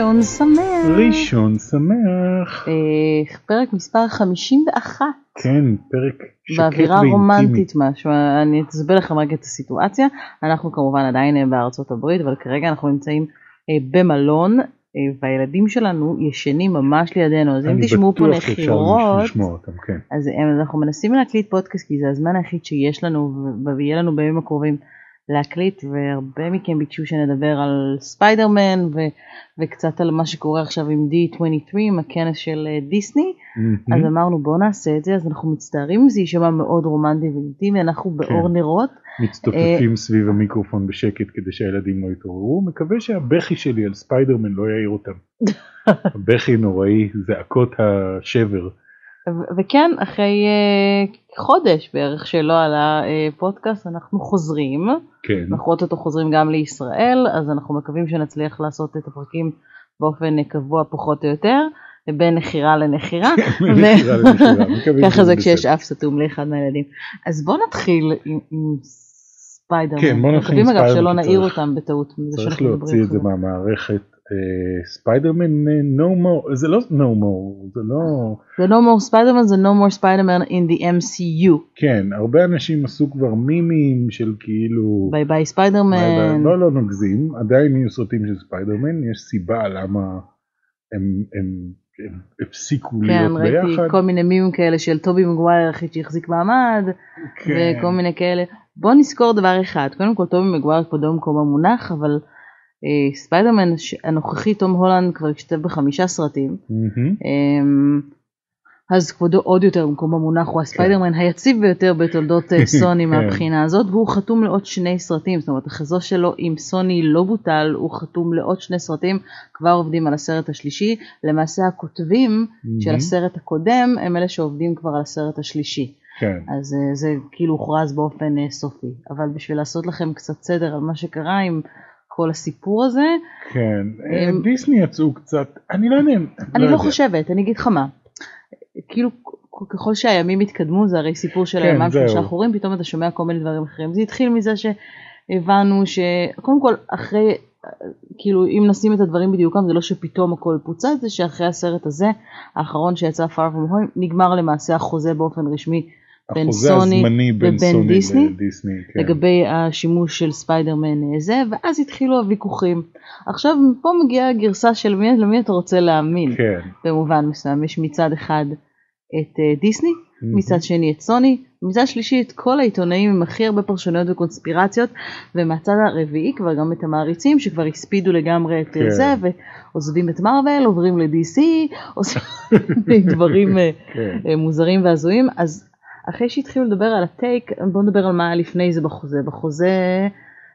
ראשון שמח. ראשון שמח. אה, פרק מספר 51. כן, פרק שקט באווירה ואינטימי. רומנטית משהו, אני אסביר לכם רגע את הסיטואציה. אנחנו כמובן עדיין אה, בארצות הברית, אבל כרגע אנחנו נמצאים אה, במלון, אה, והילדים שלנו ישנים ממש לידינו, אז אם תשמעו פה נחירות, כן. אז אה, אנחנו מנסים להקליט פודקאסט כי זה הזמן היחיד שיש לנו ויהיה לנו בימים הקרובים להקליט והרבה מכם ביקשו שנדבר על ספיידרמן ו- וקצת על מה שקורה עכשיו עם D23 עם הכנס של אה, דיסני אז אמרנו בואו נעשה את זה אז אנחנו מצטערים אם זה יישמע מאוד רומנטי ואינטימי אנחנו באור כן. נרות מצטופפים סביב המיקרופון בשקט כדי שהילדים לא יתעוררו. מקווה שהבכי שלי על ספיידרמן לא יעיר אותם. הבכי נוראי, זעקות השבר. וכן אחרי אה, חודש בערך שלא עלה אה, פודקאסט אנחנו חוזרים כן. אנחנו אוטוטו חוזרים גם לישראל, אז אנחנו מקווים שנצליח לעשות את הפרקים באופן קבוע פחות או יותר, בין נחירה לנחירה. מקווים ככה זה כשיש. אף סתום לאחד מהילדים. אז בואו נתחיל עם, ספיידרמן. כן, בוא נתחיל עם מקווים אגב ספיידרמן, שלא נעיר אותם בטעות. צריך להוציא את זה. מהמערכת. אה, ספיידרמן אה, no more, זה לא no more, זה לא, זה no more ספיידרמן זה no more ספיידרמן in the MCU. כן, הרבה אנשים עשו כבר מימים של כאילו, ביי ביי ספיידרמן. לא לא נגזים, עדיין יהיו סרטים של ספיידרמן, יש סיבה למה הם, הם, הפסיקו כן, להיות ראיתי ביחד. כל מיני מימים כאלה של טובי מגווייר היחיד שהחזיק מעמד, כן. וכל מיני כאלה. בוא נזכור דבר אחד, קודם כל טובי מגווייר כבודו במקומו מונח, אבל אה, ספיידרמן הנוכחי תום הולנד כבר השתתף בחמישה סרטים. אה, אז כבודו עוד יותר במקומו מונח, הוא הספיידרמן היציב ביותר בתולדות אה, סוני כן. מהבחינה הזאת, והוא חתום לעוד שני סרטים, זאת אומרת החזו שלו עם סוני לא בוטל, הוא חתום לעוד שני סרטים, כבר עובדים על הסרט השלישי, למעשה הכותבים של מהמם. הסרט הקודם הם אלה שעובדים כבר על הסרט השלישי. כן, אז אה, זה כאילו הוכרז באופן אה, סופי. אבל בשביל לעשות לכם קצת סדר על מה שקרה עם כל הסיפור הזה, כן, אה, הם- דיסני יצאו קצת, אני לא יודע, אני לא יודע. חושבת, אני אגיד לך מה. כאילו ככל שהימים התקדמו זה הרי סיפור של כן, הימיים זהו. שלושה חורים, פתאום אתה שומע כל מיני דברים אחרים. זה התחיל מזה שהבנו שקודם כל אחרי, כאילו אם נשים את הדברים בדיוקם זה לא שפתאום הכל פוצץ, זה שאחרי הסרט הזה, האחרון שיצא far from home, נגמר למעשה החוזה באופן רשמי בין סוני הזמני בין לבין סוני דיסני, לדיסני, כן. לגבי השימוש של ספיידרמן אה, זה, ואז התחילו הוויכוחים. עכשיו פה מגיעה הגרסה של מי, למי אתה רוצה להאמין, כן, במובן מסוים. יש מצד אחד את אה, דיסני, מהמם. מצד שני את סוני, מצד שלישי את כל העיתונאים עם הכי הרבה פרשנויות וקונספירציות, ומהצד הרביעי כבר גם את המעריצים שכבר הספידו לגמרי את אה, כן. זה, ועוזבים את מארוול, עוברים ל-DC, עושים דברים כן. מוזרים והזויים, אז אחרי שהתחילו לדבר על הטייק, בואו נדבר על מה היה לפני זה בחוזה. בחוזה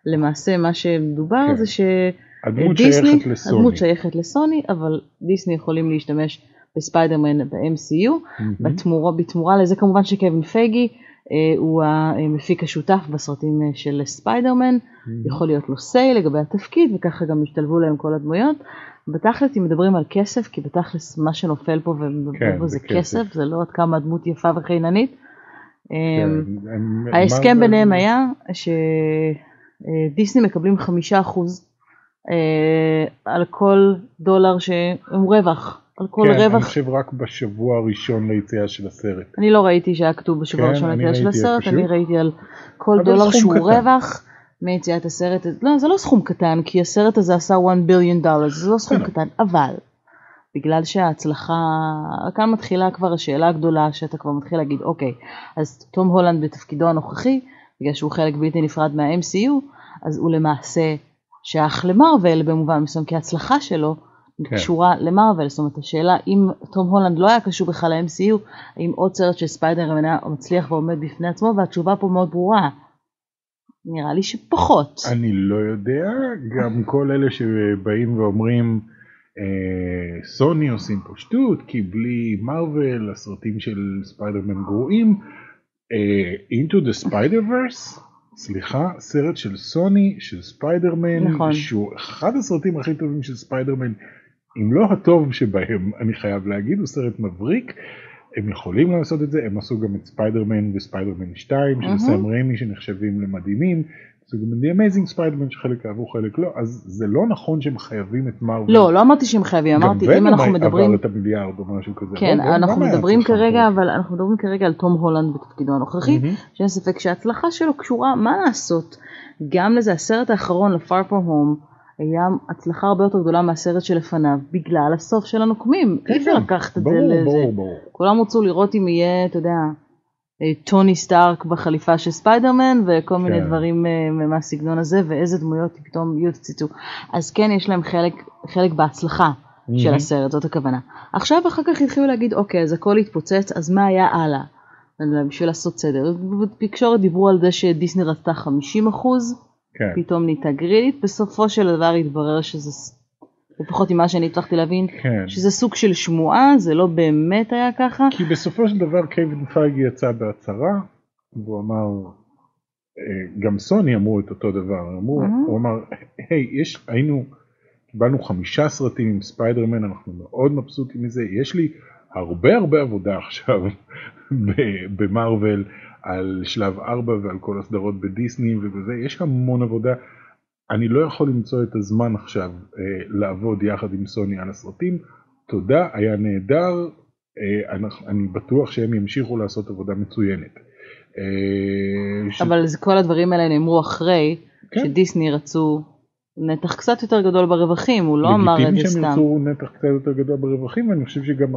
למעשה מה שמדובר כן. זה שדיסני, שייכת לסוני. הדמות שייכת לסוני, אבל דיסני יכולים להשתמש בספיידרמן ב-MCU, מהמם. בתמורה, בתמורה לזה כמובן שקווין פייגי אה, הוא המפיק השותף בסרטים אה, של ספיידרמן, יכול להיות לו say לגבי התפקיד וככה גם השתלבו להם כל הדמויות. בתכלס אם מדברים על כסף, כי בתכלס מה שנופל פה כן, ופה זה זה כסף. כסף, זה לא עד כמה הדמות יפה וחיננית. כן, אמ, ההסכם ביניהם היה שדיסני מקבלים חמישה אחוז אה, על כל דולר שהם רווח, על כל כן, אני רווח. חושב רק בשבוע הראשון ליציאה של הסרט. אני לא ראיתי שהיה כתוב בשבוע כן, הראשון אני ליציאה של הסרט, איפשהו. אני ראיתי על כל דולר שהוא קטן. רווח מיציאת הסרט, לא זה לא סכום קטן כי הסרט הזה עשה 1 ביליון דולר, זה לא סכום כן. קטן, אבל בגלל שההצלחה, כאן מתחילה כבר השאלה הגדולה שאתה כבר מתחיל להגיד אוקיי, אז תום הולנד בתפקידו הנוכחי, בגלל שהוא חלק בלתי נפרד מה-MCU, אז הוא למעשה שייך למרוויל במובן מסוים, כי ההצלחה שלו כן. קשורה למרוויל, זאת אומרת השאלה אם תום הולנד לא היה קשור בכלל ל-MCU, האם עוד סרט של ספיידרמן היה מצליח ועומד בפני עצמו, והתשובה פה מאוד ברורה. נראה לי שפחות. אני לא יודע, גם כל אלה שבאים ואומרים סוני עושים פה שטות, כי בלי מארוול הסרטים של ספיידרמן גרועים. אה, Into the Spider-Verse, סליחה, סרט של סוני, של ספיידרמן, נכון. שהוא אחד הסרטים הכי טובים של ספיידרמן, אם לא הטוב שבהם, אני חייב להגיד, הוא סרט מבריק. הם יכולים לעשות את זה, הם עשו גם את ספיידרמן וספיידרמן 2 של. סם ריימי שנחשבים למדהימים, זה גם The Amazing Spider-Man שחלק אהבו חלק לא, אז זה לא נכון שהם חייבים את מארוול. לא, לא אמרתי שהם חייבים, אמרתי אם אנחנו מדברים... גם עבר את המיליארד או משהו כזה. כן, לא, אנחנו מדברים כרגע? אבל אנחנו מדברים כרגע על תום הולנד בתפקידו הנוכחי, מהמם. שאין ספק שההצלחה שלו קשורה, מה לעשות, גם לזה, הסרט האחרון, ל-far from home, היה הצלחה הרבה יותר גדולה מהסרט שלפניו, בגלל הסוף של הנוקמים, אי אפשר כן, לקחת את זה ברור, לזה. ברור, ברור. כולם רצו לראות אם יהיה, אתה יודע, טוני סטארק בחליפה של ספיידרמן וכל מיני כן. דברים אה, מהסגנון הזה ואיזה דמויות פתאום יוצצו. אז כן יש להם חלק, חלק בהצלחה של מהמם. הסרט, זאת הכוונה. עכשיו אחר כך התחילו להגיד אוקיי אז הכל התפוצץ אז מה היה הלאה? לא בשביל לעשות סדר. בתקשורת דיברו על זה שדיסני רצתה 50 כן, פתאום נהייתה גרילית, בסופו של דבר התברר שזה, לפחות ממה שאני הצלחתי להבין, כן. שזה סוג של שמועה, זה לא באמת היה ככה. כי בסופו של דבר קייבן פייגי יצא בהצהרה, והוא אמר, אה, גם סוני אמרו את אותו דבר, אמרו, אה. הוא אמר, היי, יש, היינו, קיבלנו חמישה סרטים עם ספיידרמן, אנחנו מאוד מבסוטים מזה, יש לי הרבה הרבה עבודה עכשיו במרוויל על שלב 4 ועל כל הסדרות בדיסני ובזה, יש המון עבודה. אני לא יכול למצוא את הזמן עכשיו אה, לעבוד יחד עם סוני על הסרטים. תודה, היה נהדר, אה, אנחנו- אני בטוח שהם ימשיכו לעשות עבודה מצוינת. אה, ש- אבל זה- כל הדברים האלה נאמרו אחרי כן. שדיסני רצו נתח קצת יותר גדול ברווחים, הוא לא אמר את לגיטימי זה שהם סתם. ירצו נתח קצת יותר גדול ברווחים, ואני חושב שגם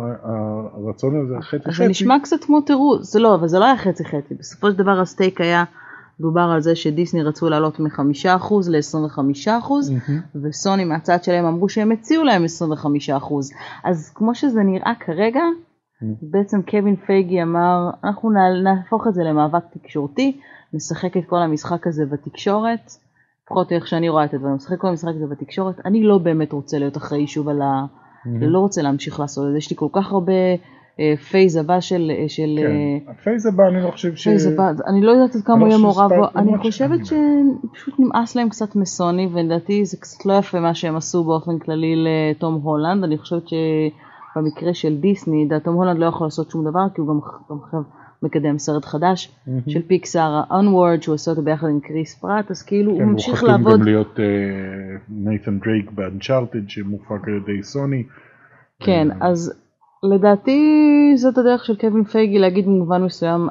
הרצון הזה חצי חצי. זה נשמע קצת כמו תירוץ, זה לא, אבל זה לא היה חצי חצי, בסופו של דבר הסטייק היה, דובר על זה שדיסני רצו לעלות מ-5% ל-25%, מהמם. וסוני מהצד שלהם אמרו שהם הציעו להם 25%. אז כמו שזה נראה כרגע, Mm. בעצם קווין פייגי אמר, אנחנו נהפוך את זה למאבק תקשורתי, נשחק את כל המשחק הזה בתקשורת, לפחות איך שאני רואה את הדברים, נשחק כל המשחק הזה בתקשורת, אני לא באמת רוצה להיות אחראי שוב על ה... מהמם. לא רוצה להמשיך לעשות את זה, יש לי כל כך הרבה אה, phase הבא של... אה, של אה, כן. ה phase הבא אני לא חושב ש... phase הבא, אני לא יודעת עד כמה אני הוא יהיה לא מעורב בו, אני למרות חושבת שפשוט נמאס להם קצת מסוני, ולדעתי זה קצת לא יפה מה שהם עשו באופן כללי לתום הולנד, אני חושבת שבמקרה של דיסני, תום הולנד לא יכול לעשות שום דבר, כי הוא גם גם עכשיו מקדם סרט חדש מהמם. של פיקסאר, ה-Onward, שהוא עושה אותו ביחד עם כריס פראט, אז כאילו כן, הוא ממשיך חתום לעבוד, גם להיות ניית'ן דרייק באנצ'ארטד שמופק על ידי סוני. כן, אה, אז לדעתי זאת הדרך של קווין פייגי להגיד במובן מסוים,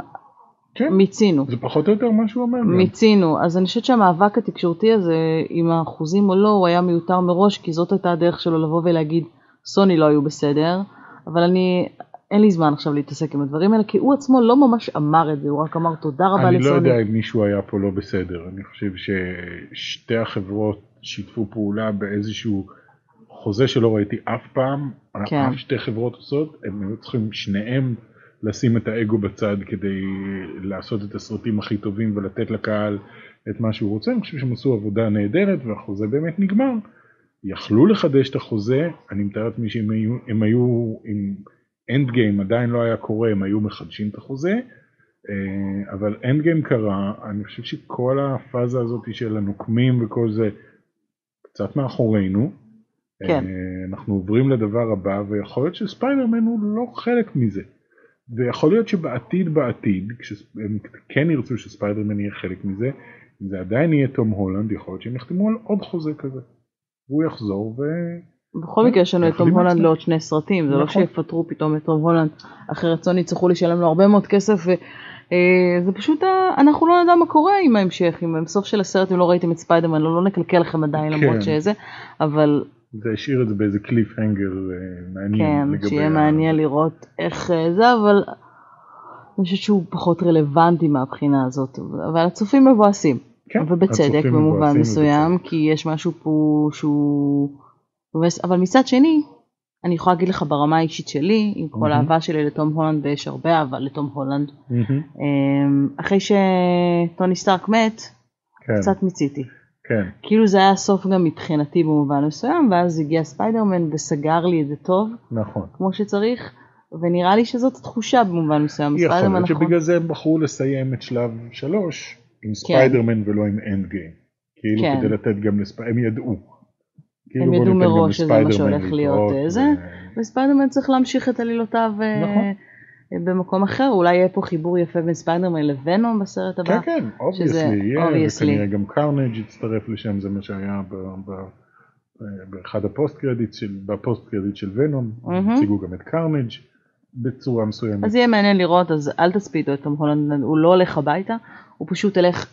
כן, מיצינו. זה פחות או יותר מה שהוא אומר. מיצינו, אז אני חושבת שהמאבק התקשורתי הזה, עם האחוזים או לא, הוא היה מיותר מראש, כי זאת הייתה הדרך שלו לבוא ולהגיד, סוני לא היו בסדר, אבל אני, אין לי זמן עכשיו להתעסק עם הדברים האלה, כי הוא עצמו לא ממש אמר את זה, הוא רק אמר תודה רבה אני לא לסוני. יודע אם מישהו היה פה לא בסדר, אני חושב ששתי החברות שיתפו פעולה באיזשהו חוזה שלא ראיתי אף פעם, כן. אף שתי חברות עושות, הם היו צריכים שניהם לשים את האגו בצד כדי לעשות את הסרטים הכי טובים ולתת לקהל את מה שהוא רוצה, אני חושב שהם עשו עבודה נהדרת והחוזה באמת נגמר. יכלו לחדש את החוזה, אני מתאר לעצמי שאם היו, הם היו עם אנד גיים עדיין לא היה קורה, הם היו מחדשים את החוזה, אה, אבל אנד גיים קרה, אני חושב שכל הפאזה הזאת של הנוקמים וכל זה קצת מאחורינו. כן. אה, אנחנו עוברים לדבר הבא, ויכול להיות שספיידרמן הוא לא חלק מזה. ויכול להיות שבעתיד בעתיד, כשהם כן ירצו שספיידרמן יהיה חלק מזה, אם זה עדיין יהיה תום הולנד, יכול להיות שהם יחתמו על עוד חוזה כזה. והוא יחזור ו... בכל מקרה יש לנו את תום עם הולנד. לעוד שני סרטים, זה לא נכון. שיפטרו פתאום את תום הולנד, אחרת סוני יצטרכו לשלם לו הרבה מאוד כסף, וזה פשוט, ה- אנחנו לא נדע מה קורה עם ההמשך, אם בסוף של הסרט אם לא ראיתם את ספיידרמן, לא, לא נקלקל לכם עדיין כן. למרות שזה, אבל זה השאיר את זה באיזה cliffhanger מעניין. כן, לגבי שיהיה ה- מעניין לראות איך אה, זה, אבל אני חושבת שהוא פחות רלוונטי מהבחינה הזאת, אבל הצופים מבואסים, כן, ובצדק במובן מסוים, ובצדק. כי יש משהו פה שהוא אבל מצד שני, אני יכולה להגיד לך ברמה האישית שלי, עם כל מהמם. האהבה שלי לתום הולנד, ויש הרבה אהבה לתום הולנד, מהמם, אמ, אחרי שטוני סטארק מת, כן, קצת מיציתי. כן, כאילו זה היה הסוף גם מבחינתי במובן מסוים, ואז הגיע ספיידרמן וסגר לי את זה טוב. נכון. כמו שצריך, ונראה לי שזאת התחושה במובן מסוים. יכול להיות נכון. שבגלל זה הם בחרו לסיים את שלב שלוש עם ספיידרמן ולא עם Endgame. כאילו כן. כדי לתת גם לספיידרמן, הם ידעו. כאילו הם ידעו מראש שזה מה שהולך להיות, אה, זה. וספיידרמן צריך להמשיך את עלילותיו, אה, נכון. במקום אחר, אולי יהיה פה חיבור יפה בין ספיידרמן לוונום בסרט הבא. כן, כן, obviously, יהיה, וכנראה גם קרנג' יצטרף לשם, זה מה שהיה ב, ב, באחד ה post credit של, ב post credit של ונום, הציגו גם את קרנג' בצורה מסוימת. אז יהיה מעניין לראות, אז אל תספידו את תום הולנד, הוא לא הולך הביתה, הוא פשוט הולך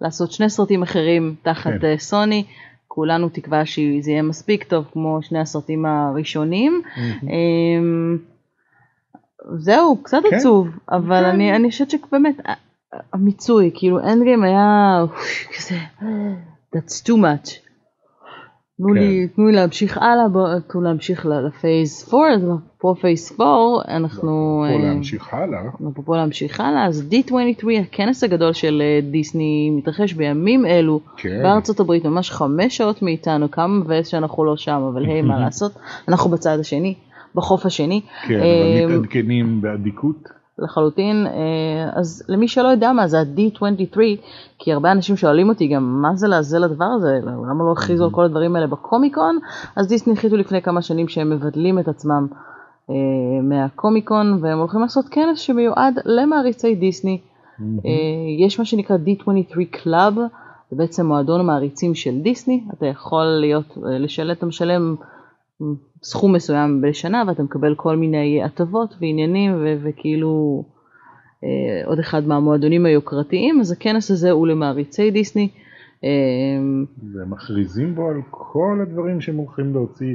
לעשות שני סרטים אחרים תחת כן. סוני. כולנו תקווה שזה יהיה מספיק טוב כמו שני הסרטים הראשונים. Mm-hmm. זהו, קצת כן. עצוב, אבל כן. אני, אני חושבת שבאמת, המיצוי, כאילו Endgame היה כזה, that's too much. תנו כן. לי, תנו לי להמשיך הלאה, תנו להמשיך לפייס 4, אז פה פייס 4, אנחנו... פה אה, להמשיך הלאה. אנחנו פה להמשיך הלאה, אז D23, הכנס הגדול של אה, דיסני, מתרחש בימים אלו, כן. בארצות הברית, ממש חמש שעות מאיתנו, כמה מבאס שאנחנו לא שם, אבל היי, מה לעשות, אנחנו בצד השני. בחוף השני. כן, אבל אמ, מתעדכנים באדיקות. לחלוטין, אה, אז למי שלא יודע מה זה ה-D23, כי הרבה אנשים שואלים אותי גם מה זה לעזל הדבר הזה, למה לא הכריזו על כל הדברים האלה בקומיקון, אז דיסני החליטו לפני כמה שנים שהם מבדלים את עצמם אה, מהקומיקון והם הולכים לעשות כנס שמיועד למעריצי דיסני. אה, יש מה שנקרא D23 Club, זה בעצם מועדון המעריצים של דיסני, אתה יכול להיות, לשלם, אתה משלם סכום מסוים בשנה ואתה מקבל כל מיני הטבות ועניינים ו- וכאילו אה, עוד אחד מהמועדונים היוקרתיים, אז הכנס הזה הוא למעריצי דיסני. אה, ומכריזים בו על כל הדברים שהם הולכים להוציא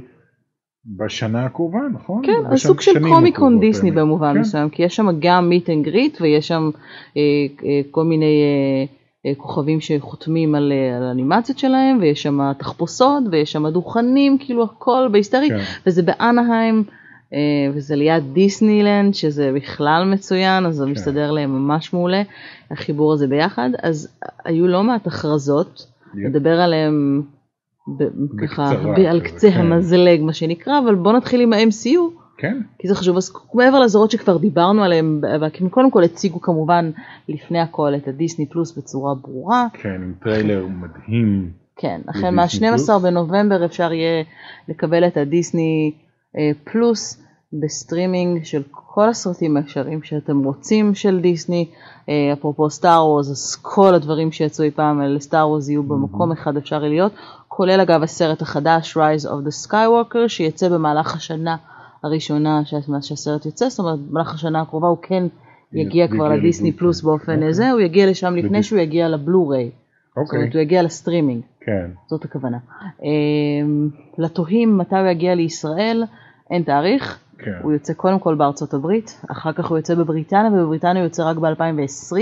בשנה הקרובה, נכון? כן, אז סוג של קומיקון דיסני באמת. במובן כן. מסוים, כי יש שם גם meet and greet ויש שם אה, אה, כל מיני אה, אה, כוכבים שחותמים על, אה, על אנימציות שלהם, ויש שם תחפושות, ויש שם דוכנים, כאילו הכל בהיסטרי, כן. וזה באנהיים, אה, וזה ליד דיסנילנד, שזה בכלל מצוין, אז זה כן. מסתדר להם ממש מעולה, החיבור הזה ביחד. אז היו לא מעט הכרזות, נדבר עליהם ככה, על קצה כן. המזלג, מה שנקרא, אבל בואו נתחיל עם ה-MCU. כן. כי זה חשוב. אז מעבר לסדרות שכבר דיברנו עליהן, קודם כל הציגו כמובן לפני הכל את הדיסני פלוס בצורה ברורה. כן, עם טריילר מדהים. כן, החל מה-12 בנובמבר אפשר יהיה לקבל את הדיסני אה, פלוס בסטרימינג של כל הסרטים האפשריים שאתם רוצים של דיסני. אה, אפרופו סטאר וורז, אז כל הדברים שיצאו אי פעם על סטאר וורז יהיו במקום אחד אפשר לראות, כולל אגב הסרט החדש Rise of the Skywalker שיצא במהלך השנה. הראשונה שהסרט יוצא, זאת אומרת במהלך השנה הקרובה הוא כן יגיע כבר לדיסני פלוס באופן הזה, אוקיי. הוא יגיע לשם לפני שהוא יגיע לבלו-ריי. זאת אומרת הוא יגיע לסטרימינג. כן. זאת הכוונה. אמ, לתוהים מתי הוא יגיע לישראל, אין תאריך. כן. הוא יוצא קודם כל בארצות הברית, אחר כך הוא יוצא בבריטניה, ובבריטניה הוא יוצא רק ב-2020.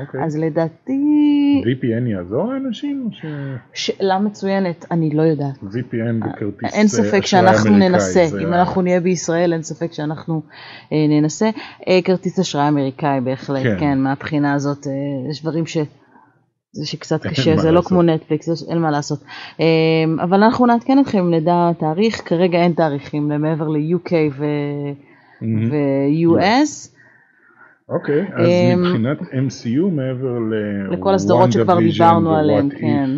אוקיי. אז לדעתי... VPN יעזור לאנשים? ש... שאלה מצוינת, אני לא יודעת. VPN בכרטיס אין ספק אה, שאנחנו ננסה, אם ה... אנחנו נהיה בישראל אין ספק שאנחנו אה, ננסה. אה, כרטיס אשראי אמריקאי בהחלט, כן, כן מהבחינה הזאת, אה, יש דברים ש... זה שקצת קשה, זה לא כמו נטפליקס, אין מה לעשות. אה, אבל אנחנו נעדכן אתכם אם נדע תאריך, כרגע אין תאריכים למעבר ל-UK ו-US. אוקיי, אז אמ, מבחינת MCU מעבר ל... לכל הסדרות שכבר דיברנו עליהן, כן.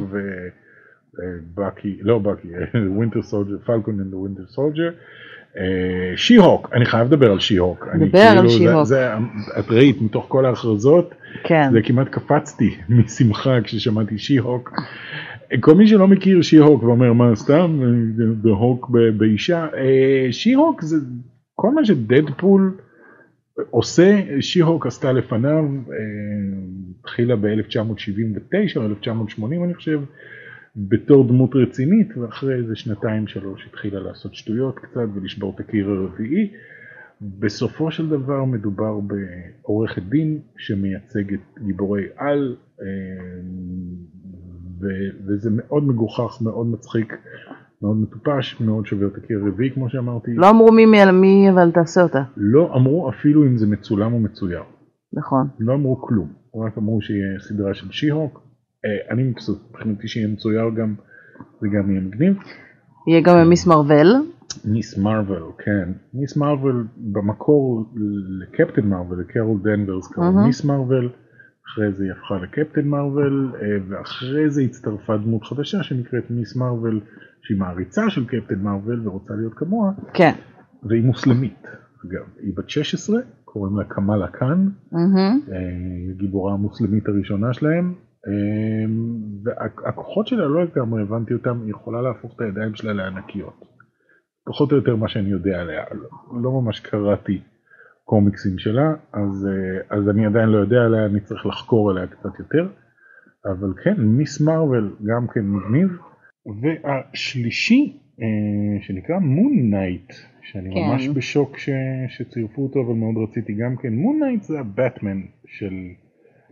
ובאקי, לא באקי, Winter Soldier, Falcon and Winter Soldier. She-Hulk, אני חייב לדבר על She-Hulk. דבר על כאילו, She-Hulk. את ראית מתוך כל ההכרזות, כן. זה כמעט קפצתי משמחה כששמעתי שי-הוק. כל מי שלא מכיר שי-הוק ואומר מה סתם, באישה, אה, שי-הוק זה כל מה שדדפול עושה, שיהוק עשתה לפניו, אה, התחילה ב-1979 או 1980 אני חושב, בתור דמות רצינית, ואחרי איזה שנתיים שלוש התחילה לעשות שטויות קצת ולשבור את הקיר הרביעי. בסופו של דבר מדובר בעורכת דין שמייצגת גיבורי על, אה, וזה מאוד מגוחך, מאוד מצחיק. מאוד מטופש, מאוד שובר את הקיר רביעי כמו שאמרתי. לא אמרו מי מי אבל תעשה אותה. לא אמרו אפילו אם זה מצולם או מצויר. נכון. לא אמרו כלום, רק אמרו שיהיה סדרה של שי-הוק. אה, אני מבסוט, מבחינתי שיהיה מצויר גם, זה גם יהיה מגניב. יהיה גם Ms. Marvel. Ms. Marvel, כן. Ms. Marvel במקור לקפטן מרוול, לקרול דנברס קראו Ms. Marvel. אחרי זה היא הפכה לקפטן מרוול, אה, ואחרי זה הצטרפה דמות חדשה שנקראת Ms. Marvel, שהיא מעריצה של קפטן מרוול ורוצה להיות כמוה, כן. והיא מוסלמית. אגב, היא בת 16, קוראים לה קמאלה קאן. אה, הגיבורה המוסלמית הראשונה שלהם, אה, והכוחות שלה לא לגמרי הבנתי אותם, היא יכולה להפוך את הידיים שלה לענקיות. פחות או יותר מה שאני יודע עליה, לא- לא ממש קראתי קומיקסים שלה, אז, אה, אז אני עדיין לא יודע עליה, אני צריך לחקור עליה קצת יותר. אבל כן, Ms. Marvel גם כן מגניב. והשלישי, אה, שנקרא Moon Knight, שאני כן. ממש בשוק ש, שצירפו אותו, אבל מאוד רציתי גם כן. Moon Knight זה הבטמן של,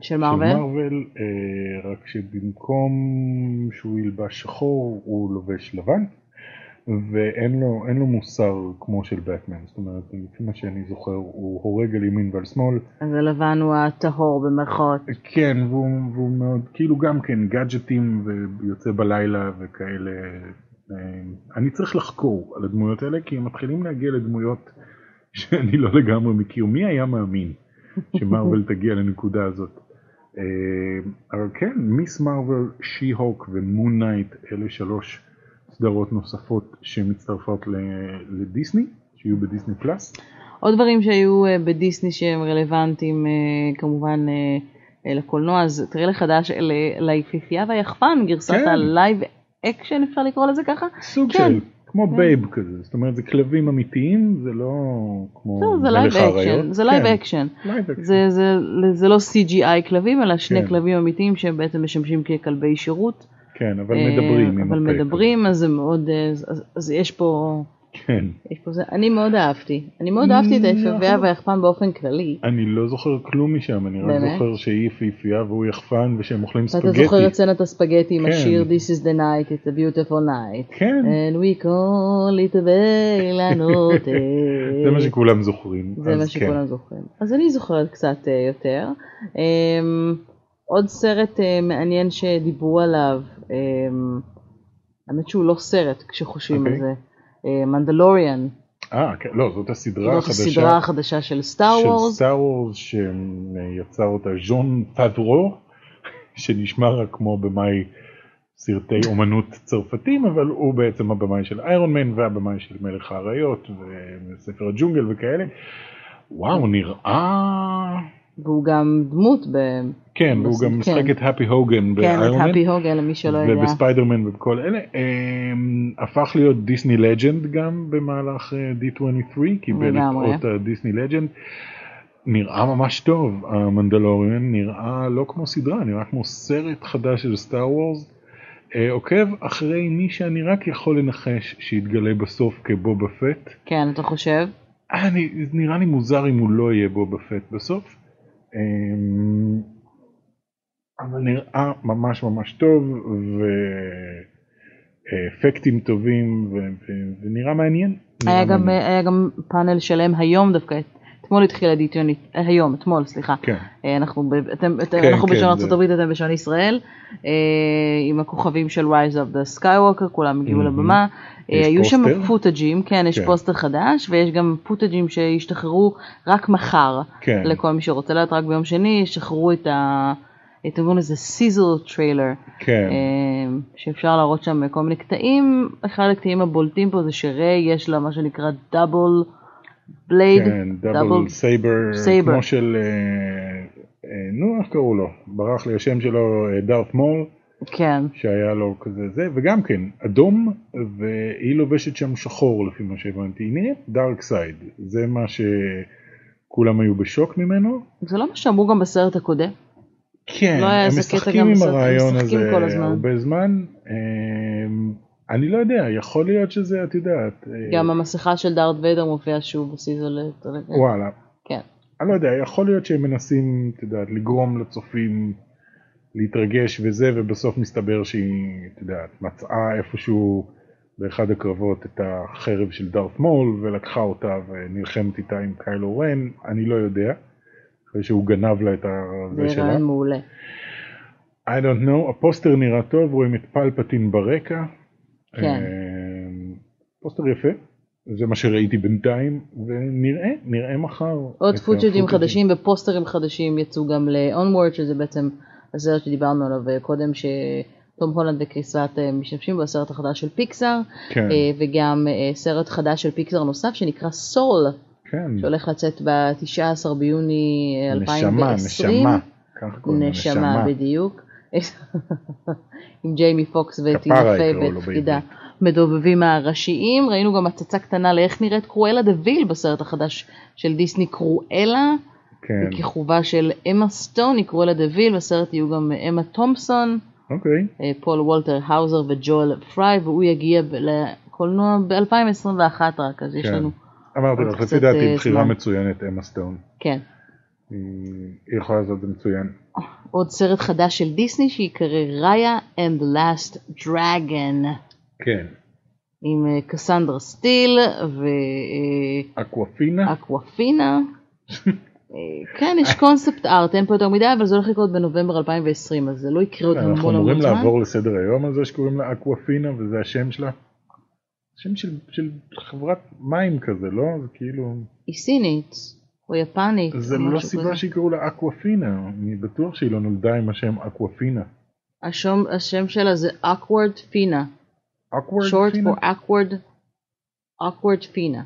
של מארוול? של מארוול, אה, רק שבמקום שהוא ילבש שחור, הוא לובש לבן. ואין לו, לו מוסר כמו של בטמן, זאת אומרת, לפי מה שאני זוכר, הוא הורג על ימין ועל שמאל, אז הלבן הוא הטהור במרכאות. כן, והוא, והוא מאוד, כאילו גם כן גאדג'טים ויוצא בלילה וכאלה. אה, אני צריך לחקור על הדמויות האלה, כי הם מתחילים להגיע לדמויות שאני לא לגמרי מכיר. מי היה מאמין שמרוול תגיע לנקודה הזאת? אה, אבל כן, Ms. Marvel, She-Hulk ו Moon Knight, אלה שלוש סדרות נוספות שמצטרפות לדיסני, שיהיו בדיסני פלאס. עוד דברים שהיו אה, בדיסני שהם רלוונטיים אה, כמובן אה, לקולנוע, אז טריילר חדש ל- ליפהפייה והיחפן, גרסת כן. ה live action אפשר לקרוא לזה ככה? סוג כן. של, כמו כן. בייב כזה, זאת אומרת זה כלבים אמיתיים, זה לא כמו זהו, זה מלך live האריות. אקשן, זה live action. live action. זה, זה, זה לא CGI כלבים, אלא שני. כלבים אמיתיים שהם בעצם משמשים ככלבי שירות. כן, אבל אה, מדברים. אבל מדברים, אז זה מאוד, אה, אז, אז- יש פה. כן. יש פה זה, אני מאוד אהבתי. אני מאוד אהבתי את היפהפייה נכון. והיחפן באופן כללי. אני לא זוכר כלום משם, אני רק? זוכר שהיא יפהפייה והוא יחפן ושהם אוכלים ספגטי. זוכר את סצנת הספגטי עם כן. השיר This is the night, it's a beautiful night. כן, And we call it a בלנוטה. זה מה שכולם זוכרים. זה מה כן. שכולם זוכרים. אז אני זוכרת קצת אה, יותר. אמ, עוד סרט מעניין שדיברו עליו, האמת שהוא לא סרט כשחושבים על אוקיי. זה, מנדלוריאן, אה, כן, לא, זאת הסדרה זאת החדשה. הסדרה החדשה של סטאר של וורס. סטאר וורס שיצר אותה ז'ון פאברו, שנשמע רק כמו במאי סרטי אומנות צרפתים, אבל הוא בעצם הבמאי של איירון מן והבמאי של מלך האריות וספר הג'ונגל וכאלה. וואו, נראה... והוא גם דמות ב... כן, והוא גם כן. משחק את הפי הוגן כן, את באיירון. הפי הוגן למי שלא יודע. ובספיידרמן ובכל אלה. אמ, הפך להיות דיסני לג'נד גם במהלך אה, D23, קיבל את. אות הדיסני לג'נד. נראה ממש טוב, המנדלוריאן נראה לא כמו סדרה, נראה כמו סרט חדש של סטאר וורס. אה, עוקב אחרי מי שאני רק יכול לנחש שיתגלה בסוף כבובה פט. כן, אתה חושב? אני, נראה לי מוזר אם הוא לא יהיה בובה פט בסוף. אמ, אבל נראה ממש ממש טוב ואפקטים טובים ונראה מעניין. היה גם. היה גם פאנל שלם היום דווקא, אתמול התחיל הדיטיונית, אה, היום, אתמול, סליחה. כן, אה, אנחנו, אתם, אתם, כן, אנחנו כן, בשעון ארצות הברית, אתם בשעון ישראל, אה, עם הכוכבים של Rise of the Skywalker, כולם הגיעו מהמם. לבמה. היו שם פוסטר? פוטאג'ים, כן, יש כן. פוסטר חדש, ויש גם פוטאג'ים שישתחררו רק מחר, כן. לכל מי שרוצה לדעת, רק ביום שני, ישחררו את ה... את קוראים לזה סיזל טריילר, כן, שאפשר להראות שם כל מיני קטעים, אחד הקטעים הבולטים פה זה שריי יש לה מה שנקרא double blade, double saber. כמו של, אה, אה, נו איך קראו לו, ברח לי השם שלו, אה, דארת מול. כן, שהיה לו כזה זה, וגם כן, אדום, והיא לובשת שם שחור לפי מה שהבנתי, היא נראית dark side, זה מה שכולם היו בשוק ממנו. זה לא מה שאמרו גם בסרט הקודם. כן, לא הם משחקים עם הרעיון הזה. הרבה זמן. אני לא יודע, יכול להיות שזה, את יודעת, אה, גם המסכה של דארט ויידר מופיעה שוב בסיזל. וואלה, כן. אני לא יודע, יכול להיות שהם מנסים, את יודעת, לגרום לצופים להתרגש וזה, ובסוף מסתבר שהיא, את יודעת, מצאה איפשהו באחד הקרבות את החרב של דארת מול, ולקחה אותה ונלחמת איתה עם קיילו רן, אני לא יודע, אחרי שהוא גנב לה את זה הזה שלה. רעיון מעולה. I don't know, הפוסטר נראה טוב, רואים את פלפטין ברקע. כן. אה, פוסטר יפה, זה מה שראיתי בינתיים, ונראה, נראה מחר. עוד הפוטג'ים. חדשים ופוסטרים חדשים יצאו גם ל-Onward שזה בעצם הסרט שדיברנו עליו אה, קודם שתום הולנד וקריס פראט אה, משתמשים בו, הסרט החדש של פיקסאר, כן, אה, וגם סרט חדש של פיקסאר נוסף שנקרא Soul, כן. שהולך לצאת ב-19 ביוני אה, נשמה, 2020. נשמה. ככה קוראים לו, נשמה, בדיוק. עם ג'יימי פוקס וטינה פיי בתפקידה בעברית. מדובבים הראשיים. ראינו גם הצצה קטנה לאיך נראית קרואלה דה ויל בסרט החדש של דיסני קרואלה. כן, בכיכובה של אמה סטון, היא קרואלה דה ויל, בסרט יהיו גם אמה תומפסון, אוקיי. אה, פול וולטר האוזר וג'ואל פריי, והוא יגיע לקולנוע ב-2021 רק, אז יש כן. לנו, אמרתי לך, לפי דעתי אה, בחירה. מצוינת, אמה סטון. כן. היא יכולה לעשות את זה מצוין. עוד סרט חדש של דיסני שיקרא ראיה and the Last Dragon, כן. עם אה, קסנדרה סטיל אקוואפינה? ואקוואפינה. אה, כן, יש קונספט ארט, אין פה יותר מדי, אבל זה הולך לקרות בנובמבר 2020, אז זה לא יקרה עוד אנחנו המון אמורים המון זמן. לעבור לסדר היום על זה שקוראים לה אקוואפינה וזה השם שלה? שם של, של חברת מים כזה, לא? זה כאילו... היא סינית, או יפנית, זה לא סיבה כזה. שיקראו לה אקוואפינה, אני בטוח שהיא לא נולדה עם השם אקוואפינה. השם, השם שלה זה awkward פינה, awkward short פינה? for awkward, awkward פינה.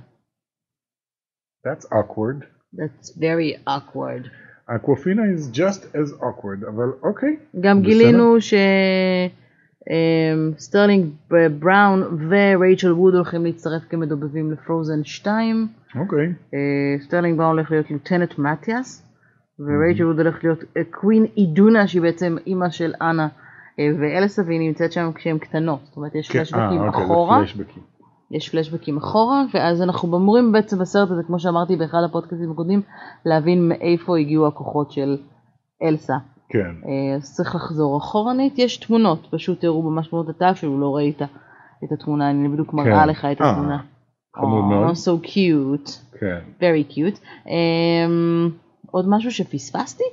That's awkward. That's very awkward. אקוואפינה is just as awkward, אבל אוקיי. גם בסדר. גילינו שסטרלינג בראון ורייצ'ל ווד הולכים להצטרף כמדובבים לפרוזן 2. אוקיי. אה, סטרלינג בראון הולך להיות lieutenant מתיאס, ורייצ'ל ווד הולך להיות אה, queen אידונה שהיא בעצם אימא של אנה אה, ואלסה והיא נמצאת שם כשהן קטנות, זאת אומרת יש כן, פלשבקים אה, אוקיי, אחורה. יש פלשבקים אחורה, ואז אנחנו אמורים בעצם בסרט הזה, כמו שאמרתי באחד הפודקאסטים הקודמים, להבין מאיפה הגיעו הכוחות של אלסה. כן. אה, אז צריך לחזור אחורנית, יש תמונות, פשוט תראו ממש תמונות אתה אפילו לא ראית את התמונה, אני בדיוק מראה לך את אה, התמונה. חמוד Oh, מאוד. so cute, כן. very cute. Um, עוד משהו שפספסתי?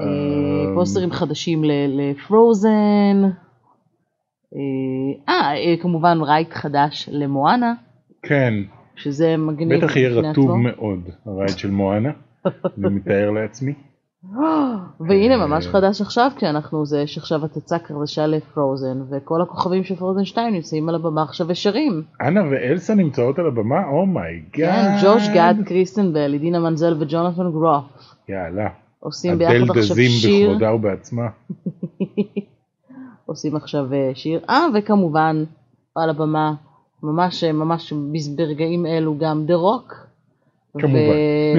אה, אמ, פוסטרים חדשים לפרוזן. אה, אה, כמובן רייט חדש למואנה, כן. שזה מגניב. בטח יהיה רטוב. מאוד, ה ride של מואנה. אני מתאר לעצמי. והנה אה, ממש חדש עכשיו כשאנחנו זה יש עכשיו הצצה חדשה לפרוזן וכל הכוכבים של פרוזן 2 נמצאים על הבמה עכשיו ושרים. אנה ואלסה נמצאות על הבמה? Oh, oh my god. כן, ג'וש גד, קריסטן בל, אידינה מנזל וג'ונתן גרוף יאללה. עושים ביחד עכשיו שיר, בכבודה ובעצמה. עושים עכשיו אה, שיר, אה וכמובן על הבמה ממש ממש ברגעים אלו גם דה רוק. כמובן.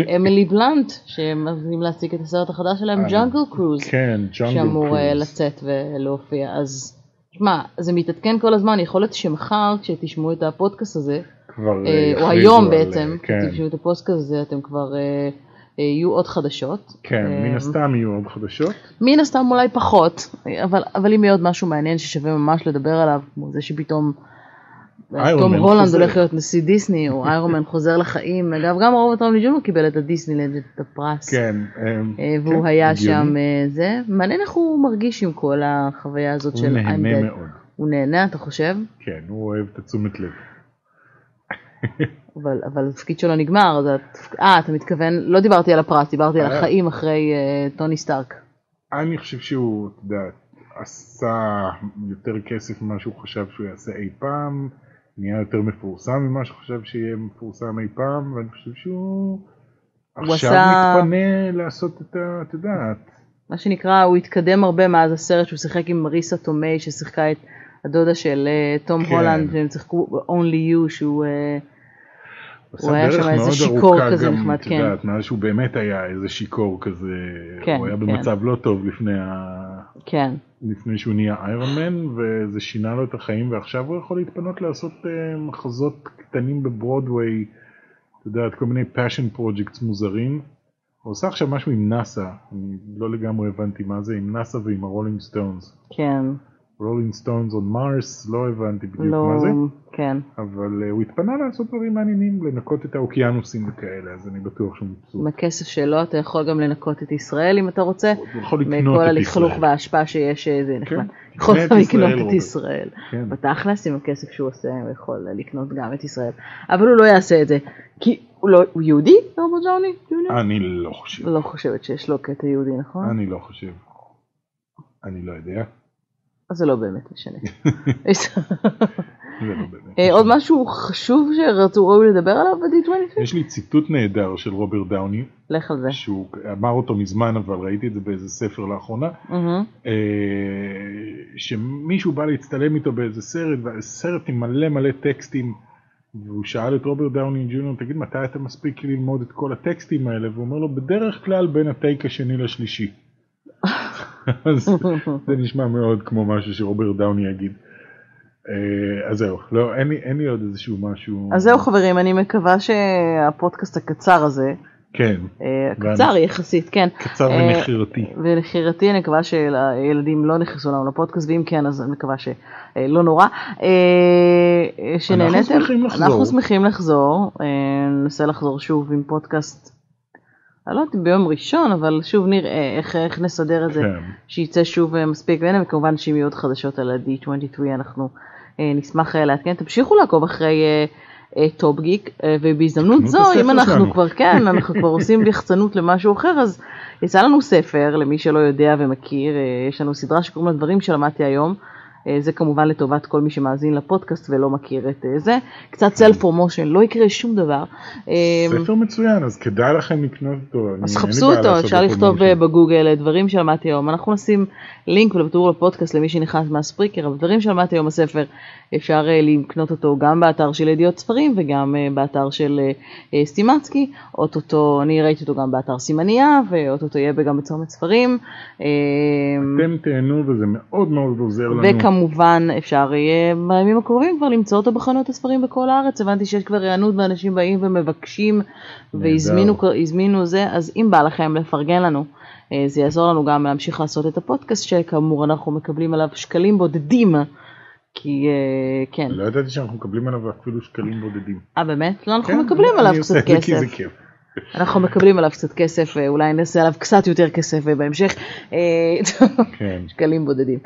ואמילי בלנט שמזמינים להציג את הסרט החדש שלהם אה, ג'אנגל קרוז. כן, ג'אנגל שאמור אה, קרוז. לצאת ולהופיע. אז שמע, זה מתעדכן כל הזמן, יכול להיות שמחר כשתשמעו את הפודקאסט הזה, כבר אה, אה, או היום בעצם, אה, כן, כשתשמעו את הפודקאסט הזה, אתם כבר, אה, אה, יהיו עוד חדשות. כן, אה, מן הסתם יהיו עוד חדשות. מן הסתם אולי פחות, אבל, אבל אם יהיה עוד משהו מעניין ששווה ממש לדבר עליו, כמו זה שפתאום אה, תום הולנד. הולך להיות נשיא דיסני, או איירון מן חוזר לחיים, אגב גם רוברט טאוני ג'וניור קיבל את הדיסנילנד, את הפרס. כן. אה, אה, והוא כן, היה. שם אה, זה, מעניין איך הוא מרגיש עם כל החוויה הזאת הוא של I'm נהנה dead. מאוד. הוא נהנה, אתה חושב? כן, הוא אוהב את התשומת לב. אבל, אבל התפקיד שלו נגמר, אז התפק- אה, אתה מתכוון, לא דיברתי על הפרס, דיברתי על. החיים אחרי אה, טוני סטארק. אני חושב שהוא, אתה יודע, עשה יותר כסף ממה שהוא חשב שהוא יעשה אי פעם, נהיה יותר מפורסם ממה שהוא חשב שיהיה מפורסם אי פעם, ואני חושב שהוא הוא עכשיו עשה- מתפנה לעשות את ה... את יודעת, מה שנקרא, הוא התקדם הרבה מאז הסרט שהוא שיחק עם מריסה טומי, ששיחקה את הדודה של אה, תום כן. הולנד, והם שיחקו Only You, שהוא... אה, הוא היה שם איזה שיכור כזה נחמד, את כן. יודעת, מאז שהוא באמת היה איזה שיכור כזה, כן, הוא היה כן. במצב לא טוב לפני, ה... כן, לפני שהוא נהיה איירון מן, וזה שינה לו את החיים, ועכשיו הוא יכול להתפנות לעשות uh, מחזות קטנים בברודוויי, אתה יודעת, כל מיני passion projects מוזרים. הוא עושה עכשיו משהו עם נאסא, אני לא לגמרי הבנתי מה זה, עם נאסא ועם הרולינג סטונס. כן, רולינג סטונס on Mars, לא הבנתי בדיוק לא, מה זה. כן. אבל uh, הוא התפנה לעשות דברים מעניינים, לנקות את האוקיינוסים וכאלה, אז אני בטוח שהוא מבסוט. עם הכסף שלו אתה יכול גם לנקות את ישראל אם אתה רוצה, הוא יכול לקנות מכל את הלכלוך ישראל. והאשפה שיש, אה, זה נחמד. כן, יכול גם לקנות את. ישראל. כן. בתכלס עם הכסף שהוא עושה הוא יכול לקנות גם את ישראל. אבל הוא לא יעשה את זה. כי הוא לא, הוא יהודי? רוברט ג'אוני? ג'וניור? אני לא חושב. לא חושבת שיש לו קטע יהודי נכון? אני לא חושב. אני לא יודע. אז זה לא באמת משנה. לא. אה, עוד משהו חשוב שרצו ראוי לדבר עליו ב-D23? יש לי ציטוט נהדר של רוברט דאוני, לך על זה. שהוא אמר אותו מזמן אבל ראיתי את זה באיזה ספר לאחרונה. אה, שמישהו בא להצטלם איתו באיזה סרט, והסרט עם מלא מלא טקסטים, והוא שאל את רוברט דאוני ג'וניור, תגיד מתי אתה מספיק ללמוד את כל הטקסטים האלה? והוא אומר לו, בדרך כלל בין הטייק השני לשלישי. אז זה נשמע מאוד כמו משהו שרוברט דאוני יגיד. אה, אז זהו, לא, אין לי, אין לי עוד איזשהו משהו. אז זהו חברים, אני מקווה שהפודקאסט הקצר הזה, כן, אה, הקצר יחסית, כן. קצר אה, ומכירתי. ולחירתי אני מקווה שהילדים לא נכנסו לנו לפודקאסט, ואם כן אז אני מקווה שלא נורא. שנהנתם. שמחים לחזור. אנחנו שמחים לחזור, ננסה לחזור שוב עם פודקאסט, אני לא יודעת אם ביום ראשון, אבל שוב נראה איך, איך נסדר את זה, כן. שייצא שוב אה, מספיק, והנה וכמובן שאם יהיו עוד חדשות על ה-D23 אנחנו אה, נשמח אה, לעדכן, תמשיכו לעקוב אחרי טופ גיק, ובהזדמנות תקנו את זו, אם אנחנו שלנו. כבר, כן, אנחנו כבר עושים יחצנות למשהו אחר, אז יצא לנו ספר, למי שלא יודע ומכיר, אה, יש לנו סדרה שקוראים לה דברים שלמדתי היום. אה, זה כמובן לטובת כל מי שמאזין לפודקאסט ולא מכיר את אה, זה. קצת self promotion, לא יקרה שום דבר. אה, ספר מצוין, אז כדאי לכם לקנות אותו. אז חפשו אותו, אפשר לכתוב בגוגל דברים שלמדתי היום. אנחנו נשים לינק בתיאור לפודקאסט למי שנכנס מה Spreaker, אבל דברים שלמדתי היום בספר, אפשר לקנות אותו גם באתר של ידיעות ספרים וגם באתר של סטימצקי. אוטוטו, אני ראיתי אותו גם באתר סימניה, ואוטוטו יהיה גם בצומת ספרים. אתם תהנו וזה מאוד מאוד עוזר לנו. וכמובן אפשר יהיה בימים הקרובים כבר למצוא אותו בחנות הספרים בכל הארץ. הבנתי שיש כבר היענות ואנשים באים ומבקשים והזמינו הזמינו זה, אז אם בא לכם לפרגן לנו, אה, זה יעזור לנו גם להמשיך לעשות את הפודקאסט שכאמור אנחנו מקבלים עליו שקלים בודדים. כי אה, כן, לא ידעתי שאנחנו מקבלים עליו אפילו שקלים בודדים. אה באמת? לא, אנחנו כן, מקבלים עליו קצת כסף. אנחנו מקבלים עליו קצת כסף, אה, אולי נעשה עליו קצת יותר כסף אה, בהמשך. אה, כן. שקלים בודדים.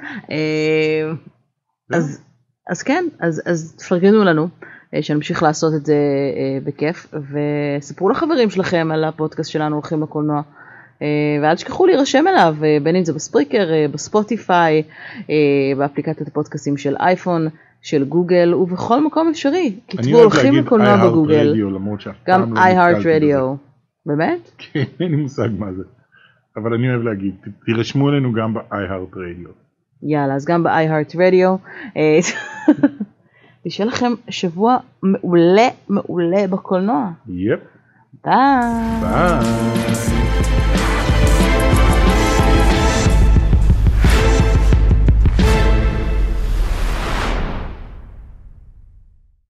אז, אז כן, אז, אז תפרגנו לנו, שנמשיך לעשות את זה בכיף, וספרו לחברים שלכם על הפודקאסט שלנו הולכים לקולנוע. ואל תשכחו להירשם אליו, בין אם זה בספריקר, בספוטיפיי, באפליקציית הפודקאסטים של אייפון, של גוגל, ובכל מקום אפשרי. כתבו הולכים לקולנוע בגוגל, גם לא iHeart. Radio. באמת? כן, אין לי מושג מה זה. אבל אני אוהב להגיד, תירשמו אלינו גם ב-iHeart Radio. יאללה, אז גם ב-iHeart Radio. אה, ושיהיה לכם שבוע מעולה מעולה בקולנוע. יפ. ביי. ביי.